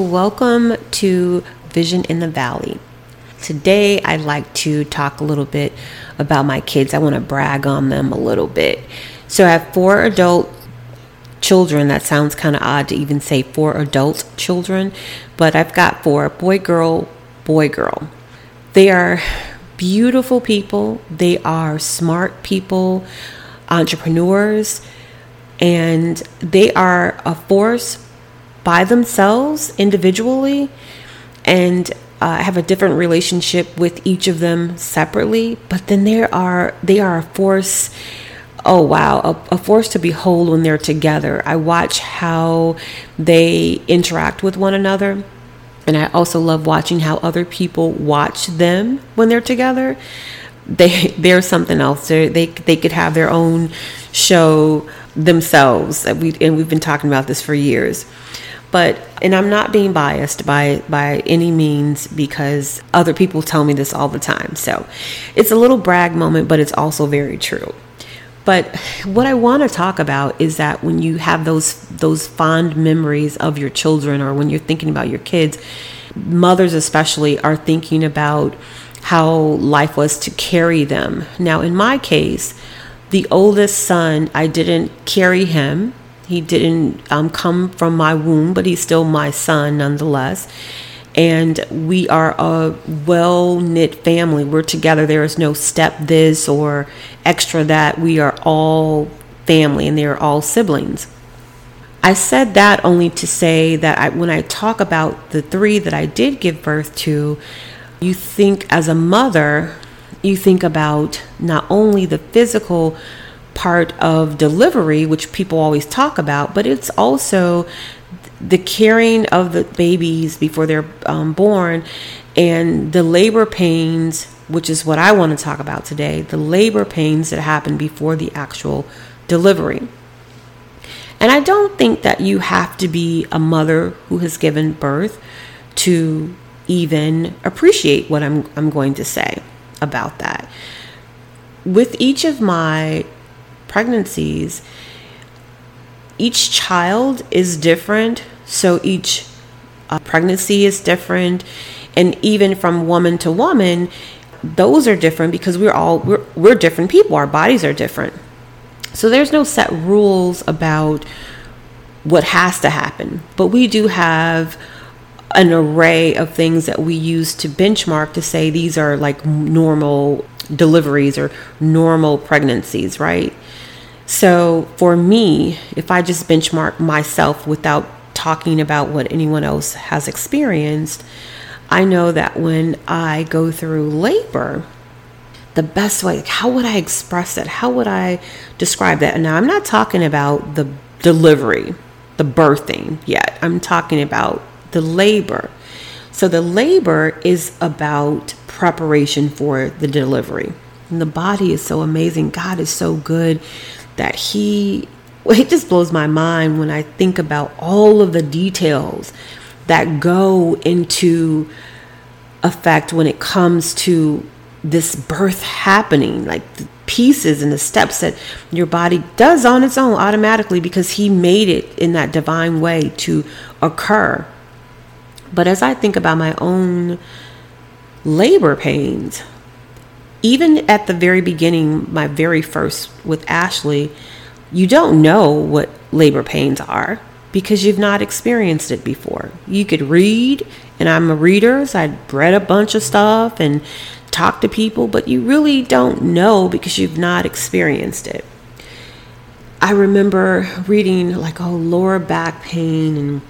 welcome to Vision in the Valley. Today, I'd like to talk a little bit about my kids. I want to brag on them a little bit. So, I have four adult children. That sounds kind of odd to even say four adult children, but I've got four boy, girl, boy, girl. They are beautiful people, they are smart people, entrepreneurs, and they are a force by themselves individually and uh, have a different relationship with each of them separately but then there are they are a force oh wow a, a, force to behold when they're together. I watch how they interact with one another and i also love watching how other people watch them when they're together. They they're something else. They're, they they could have their own show themselves. We and we've been talking about this for years but and I'm not being biased by by any means because other people tell me this all the time. So it's a little brag moment, but it's also very true. But what I want to talk about is that when you have those those fond memories of your children or when you're thinking about your kids, mothers especially are thinking about how life was to carry them. Now in my case, the oldest son, I didn't carry him he didn't um, come from my womb, but he's still my son nonetheless. And we are a well knit family. We're together. There is no step this or extra that. We are all family and they are all siblings. I said that only to say that I, when I talk about the three that I did give birth to, you think as a mother, you think about not only the physical part of delivery, which people always talk about, but it's also the caring of the babies before they're um, born and the labor pains, which is what I want to talk about today the labor pains that happen before the actual delivery. And I don't think that you have to be a mother who has given birth to even appreciate what I'm, I'm going to say about that. With each of my pregnancies, each child is different. So each uh, pregnancy is different. And even from woman to woman, those are different because we're all we're, we're different people our bodies are different so there's no set rules about what has to happen but we do have an array of things that we use to benchmark to say these are like normal deliveries or normal pregnancies right so for me, if I just benchmark myself without talking about what anyone else has experienced, I know that when I go through labor, the best way, how would I express it? How would I describe that? And now I'm not talking about the delivery, the birthing yet. I'm talking about the labor. So the labor is about preparation for the delivery. And the body is so amazing. God is so good that he it just blows my mind when I think about all of the details that go into effect when it comes to this birth happening, like the pieces and the steps that your body does on its own automatically because he made it in that divine way to occur. But as I think about my own labor pains, even at the very beginning, my very first with Ashley, you don't know what labor pains are because you've not experienced it before. You could read, and I'm a reader, so I'd read a bunch of stuff and talk to people, but you really don't know because you've not experienced it. I remember reading like oh lower back pain and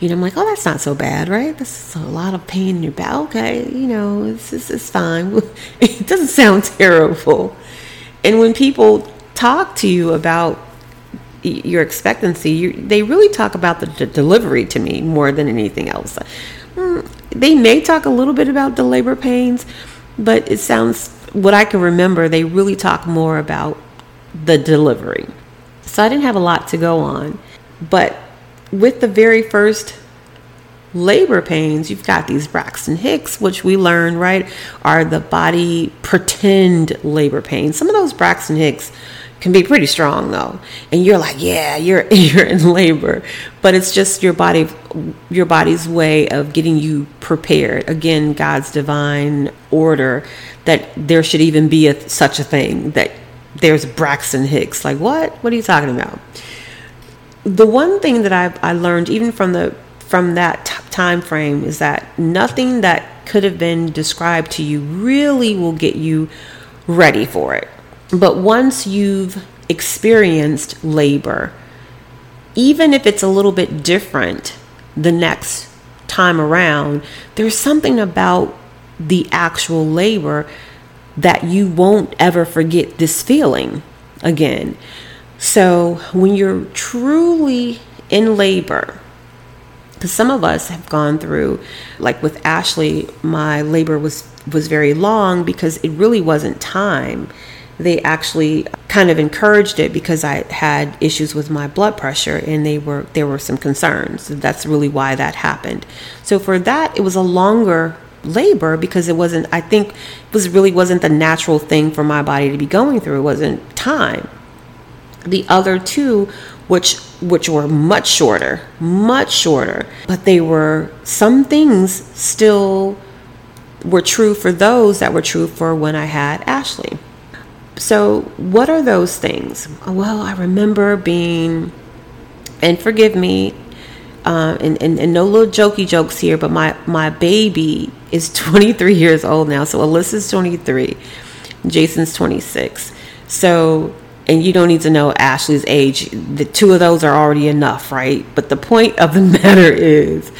you know, I'm like, oh, that's not so bad, right? This is a lot of pain in your back. Okay, you know, it's, it's fine. it doesn't sound terrible. And when people talk to you about your expectancy, you, they really talk about the d- delivery to me more than anything else. Mm, they may talk a little bit about the labor pains, but it sounds, what I can remember, they really talk more about the delivery. So I didn't have a lot to go on. But with the very first labor pains, you've got these Braxton Hicks, which we learned, right, are the body pretend labor pains. Some of those Braxton Hicks can be pretty strong though. And you're like, yeah, you're you're in labor. but it's just your body your body's way of getting you prepared again god's divine order that there should even be a, such a thing that there's braxton hicks like what what are you talking about the one thing that i i learned even from the from that t- time frame is that nothing that could have been described to you really will get you ready for it but once you've experienced labor even if it's a little bit different the next time around, there's something about the actual labor that you won't ever forget this feeling again. So when you're truly in labor, because some of us have gone through, like with Ashley, my labor was was very long because it really wasn't time they actually kind of encouraged it because I had issues with my blood pressure and they were there were some concerns. That's really why that happened. So for that it was a longer labor because it wasn't I think was really wasn't the natural thing for my body to be going through. It wasn't time. The other two which which were much shorter, much shorter, but they were some things still were true for those that were true for when I had Ashley. So, what are those things? Well, I remember being, and forgive me, uh, and, and, and, no little jokey jokes here, but my, my baby is 23 years old now. So, Alyssa's 23, Jason's 26. So, and you don't need to know Ashley's age. The two of those are already enough, right? But the point of the matter is,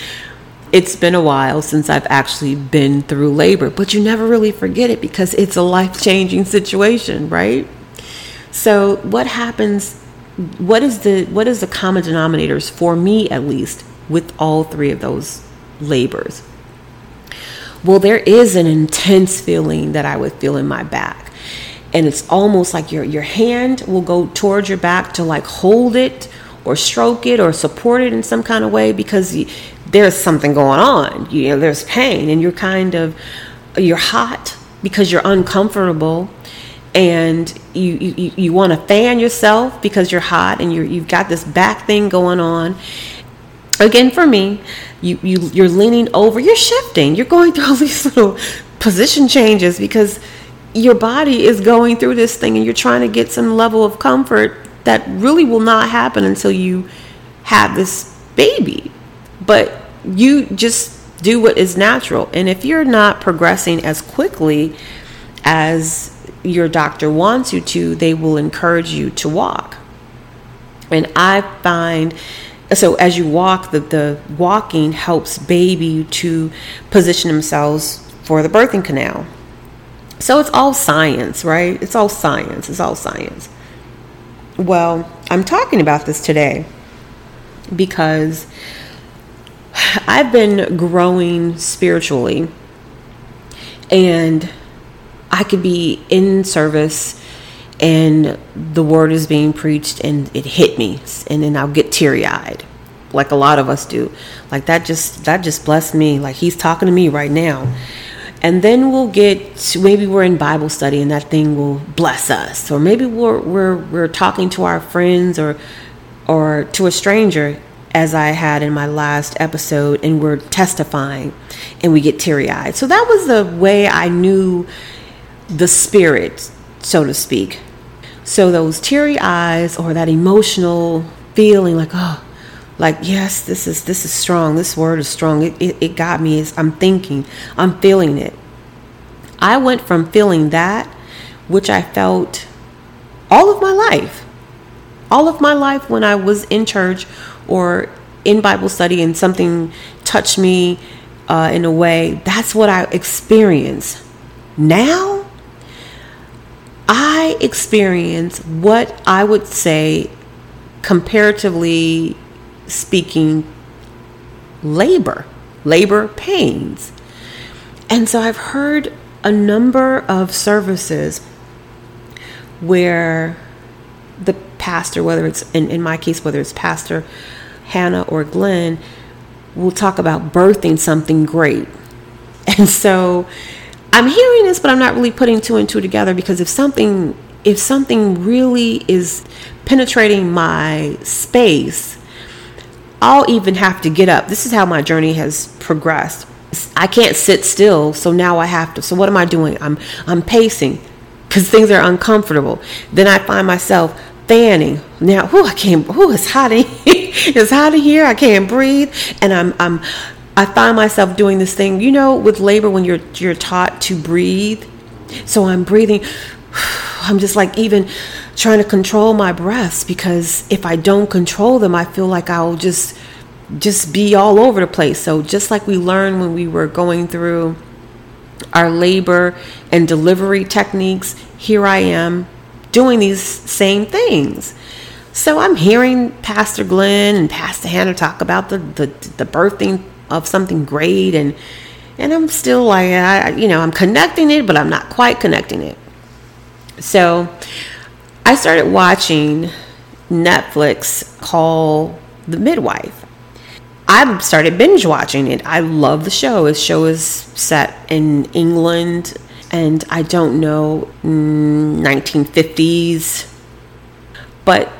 it's been a while since I've actually been through labor, but you never really forget it because it's a life changing situation, right? So, what happens? What is the what is the common denominators for me at least with all three of those labors? Well, there is an intense feeling that I would feel in my back. And it's almost like your your hand will go towards your back to like hold it or stroke it or support it in some kind of way because there's something going on. You know, there's pain, and you're kind of you're hot because you're uncomfortable, and you you, you want to fan yourself because you're hot, and you you've got this back thing going on. Again, for me, you you you're leaning over, you're shifting, you're going through all these little position changes because your body is going through this thing, and you're trying to get some level of comfort that really will not happen until you have this baby. But you just do what is natural. And if you're not progressing as quickly as your doctor wants you to, they will encourage you to walk. And I find so as you walk, the, the walking helps baby to position themselves for the birthing canal. So it's all science, right? It's all science. It's all science. Well, I'm talking about this today because I've been growing spiritually and I could be in service and the word is being preached and it hit me and then I'll get teary-eyed like a lot of us do. Like that just that just blessed me like he's talking to me right now. And then we'll get to, maybe we're in Bible study and that thing will bless us or maybe we're we're we're talking to our friends or or to a stranger as I had in my last episode, and we're testifying and we get teary eyed. So that was the way I knew the spirit, so to speak. So those teary eyes or that emotional feeling like, oh, like yes this is this is strong. This word is strong. It, it, it got me. I'm thinking. I'm feeling it. I went from feeling that which i felt all of my life. All of my life when i was in church or in Bible study and something touched me uh, in a way, that's what I experience. Now, I experience what I would say, comparatively speaking, labor, labor pains. And so I've heard a number of services where the pastor, whether it's in, in my case, whether it's pastor Hannah or Glenn will talk about birthing something great. And so I'm hearing this, but I'm not really putting two and two together because if something if something really is penetrating my space, I'll even have to get up. This is how my journey has progressed. I can't sit still, so now I have to. So what am I doing? I'm I'm pacing because things are uncomfortable. Then I find myself fanning. Now, whoo, I can't. Whoo, it's hot in it's hot in here. I can't breathe, and I'm I'm I find myself doing this thing. You know, with labor when you're you're taught to breathe. So I'm breathing. I'm just like even trying to control my breaths because if I don't control them, I feel like I'll just just be all over the place. So just like we learned when we were going through our labor and delivery techniques, here I am doing these same things. So I'm hearing Pastor Glenn and Pastor Hannah talk about the the, the birthing of something great and and I'm still like I, you know I'm connecting it but I'm not quite connecting it. So I started watching Netflix call The Midwife. I started binge watching it. I love the show. The show is set in England and I don't know 1950s mm, but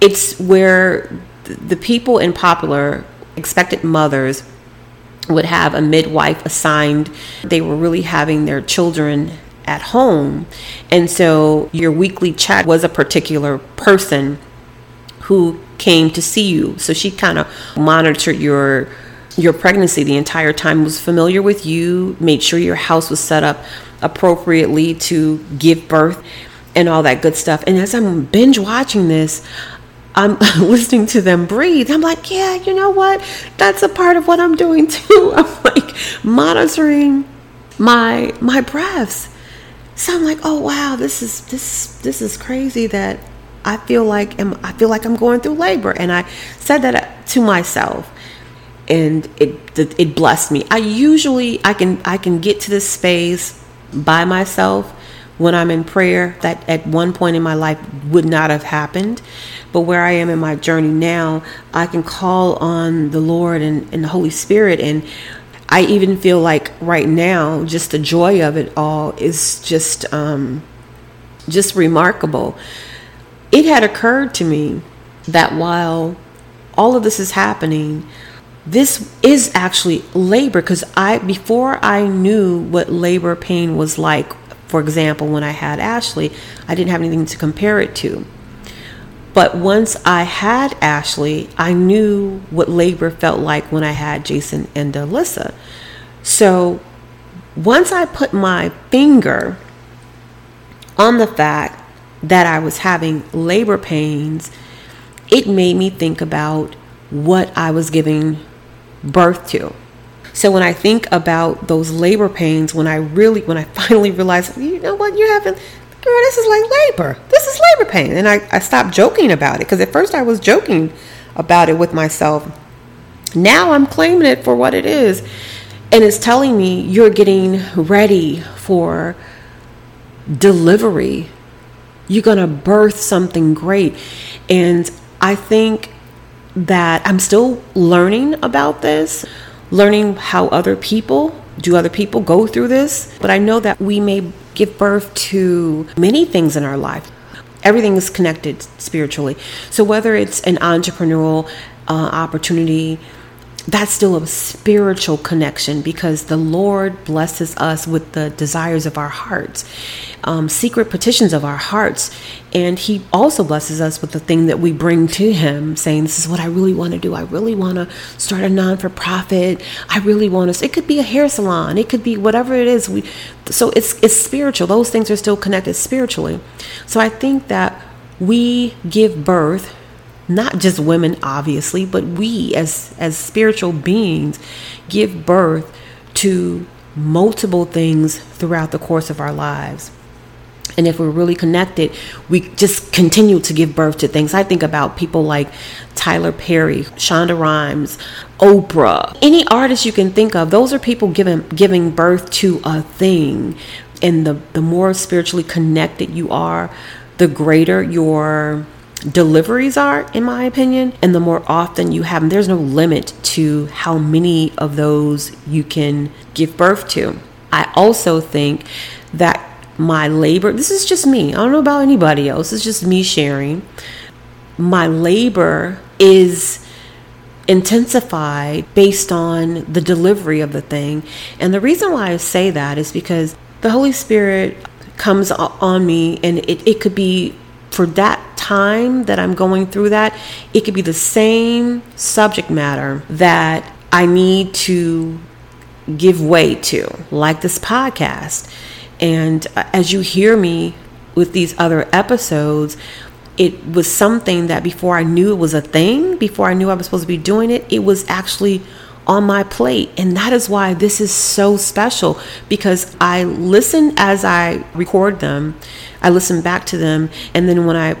it's where the people in popular expected mothers would have a midwife assigned. They were really having their children at home. And so your weekly chat was a particular person who came to see you. So she kind of monitored your your pregnancy the entire time was familiar with you, made sure your house was set up appropriately to give birth and all that good stuff. And as I'm binge watching this, I'm listening to them breathe. I'm like, yeah, you know what? That's a part of what I'm doing too. I'm like monitoring my my breaths. So I'm like, oh wow, this is this this is crazy that I feel like am I feel like I'm going through labor, and I said that to myself, and it it blessed me. I usually I can I can get to this space by myself when I'm in prayer that at one point in my life would not have happened. But where I am in my journey now, I can call on the Lord and, and the Holy Spirit. And I even feel like right now, just the joy of it all is just, um, just remarkable. It had occurred to me that while all of this is happening, this is actually labor because I before I knew what labor pain was like for example, when I had Ashley, I didn't have anything to compare it to. But once I had Ashley, I knew what labor felt like when I had Jason and Alyssa. So once I put my finger on the fact that I was having labor pains, it made me think about what I was giving birth to. So when I think about those labor pains, when I really, when I finally realized, you know what, you're having, girl, this is like labor. Labor pain. And I, I stopped joking about it because at first I was joking about it with myself. Now I'm claiming it for what it is. And it's telling me you're getting ready for delivery. You're going to birth something great. And I think that I'm still learning about this learning how other people do other people go through this but i know that we may give birth to many things in our life everything is connected spiritually. So whether it's an entrepreneurial uh, opportunity that's still a spiritual connection because the Lord blesses us with the desires of our hearts, um, secret petitions of our hearts. And He also blesses us with the thing that we bring to Him, saying, This is what I really want to do. I really want to start a non for profit. I really want to. It could be a hair salon, it could be whatever it is. We, so it's, it's spiritual. Those things are still connected spiritually. So I think that we give birth not just women obviously but we as as spiritual beings give birth to multiple things throughout the course of our lives. And if we're really connected we just continue to give birth to things. I think about people like tyler perry shonda rhimes oprah. Any artist you can think of those are people giving giving birth to a thing. And the the more spiritually connected you are the greater your deliveries are, in my opinion, and the more often you have them, there's no limit to how many of those you can give birth to. I also think that my labor, this is just me, I don't know about anybody else, it's just me sharing. My labor is intensified based on the delivery of the thing. And the reason why I say that is because the Holy Spirit comes on me, and it, it could be for that time that I'm going through that, it could be the same subject matter that I need to give way to, like this podcast. And uh, as you hear me with these other episodes, it was something that before I knew it was a thing, before I knew I was supposed to be doing it, it was actually on my plate. And that is why this is so special because I listen as I record them, I listen back to them, and then when I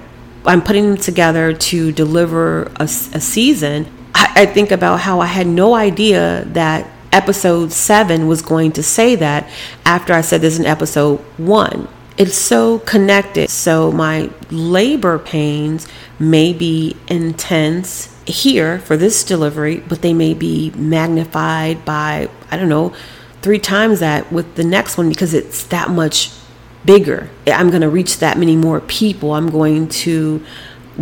I'm putting them together to deliver a, a season, I, I think about how I had no idea that episode seven was going to say that after I said this in episode one. It's so connected. So my labor pains may be intense here for this delivery, but they may be magnified by, I don't know, three times that with the next one because it's that much bigger. I'm going to reach that many more people. I'm going to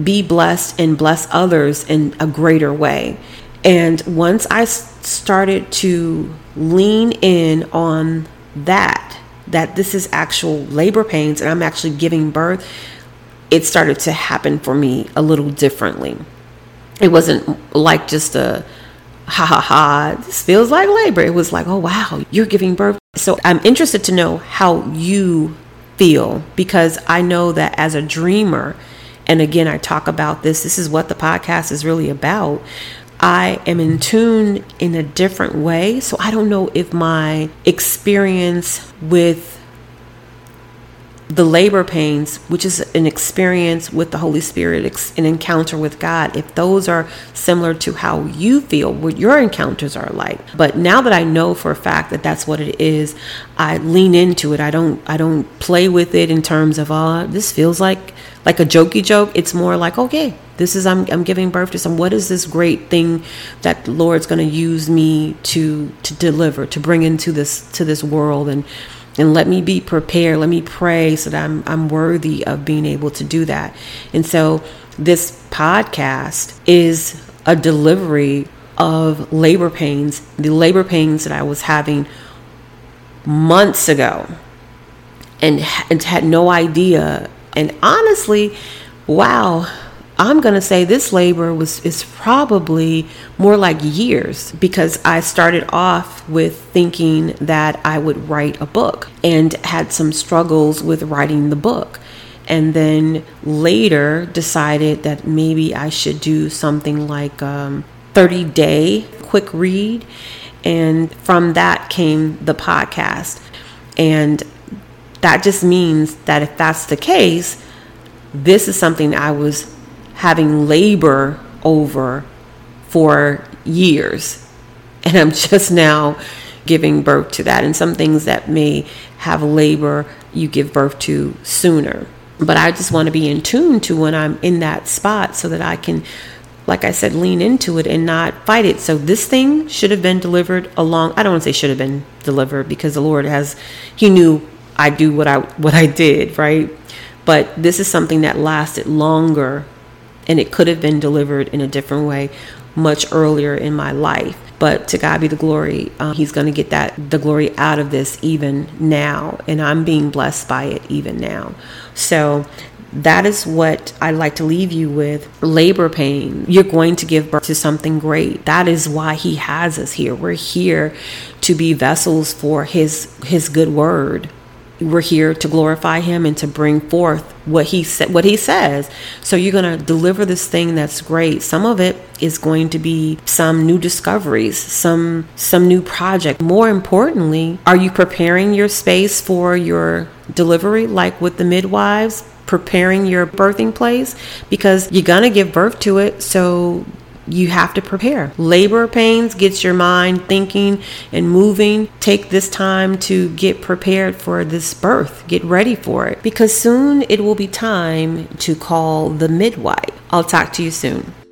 be blessed and bless others in a greater way. And once I started to lean in on that, that this is actual labor pains and I'm actually giving birth, it started to happen for me a little differently. It wasn't like just a ha ha ha, this feels like labor. It was like, oh wow, you're giving birth. So I'm interested to know how you feel because I know that as a dreamer, and again, I talk about this, this is what the podcast is really about. I am in tune in a different way. So I don't know if my experience with the labor pains, which is an experience with the Holy Spirit, an encounter with God, if those are similar to how you feel, what your encounters are like. But now that I know for a fact that that's what it is, I lean into it. I don't, I don't play with it in terms of, oh, this feels like like a jokey joke. It's more like, okay, this is I'm I'm giving birth to some. What is this great thing that the Lord's going to use me to to deliver, to bring into this to this world and and let me be prepared. Let me pray so that I'm, I'm worthy of being able to do that. And so this podcast is a delivery of labor pains the labor pains that i was having months ago and, and had no idea. And honestly wow I'm going to say this labor was is probably more like years because I started off with thinking that I would write a book and had some struggles with writing the book. And then later decided that maybe I should do something like um, 30 day quick read. And from that came the podcast. And that just means that if that's the case, this is something I was having labor over for years. And I'm just now giving birth to that. And some things that may have labor, you give birth to sooner. But I just want to be in tune to when I'm in that spot so that I can, like I said, lean into it and not fight it. So this thing should have been delivered along. I don't want to say should have been delivered because the Lord has, He knew I do what I what I did, right? But this is something that lasted longer and it could have been delivered in a different way much earlier in my life but to god be the glory uh, he's going to get that the glory out of this even now and i'm being blessed by it even now so that is what I like to leave you with. Labor pain. You're going to give birth to something great. That is why he has us here. We're here to be vessels for his his good word we're here to glorify him and to bring forth what he said what he says. So you're going to deliver this thing that's great. Some of it is going to be some new discoveries some some new project. More importantly are you preparing your space for your delivery like with the midwives preparing your birthing place? Because you're going to give birth to it so you have to prepare. Labor pains gets your mind thinking and moving. Take this time to get prepared for this birth. Get ready for it because soon it will be time to call the midwife. I'll talk to you soon.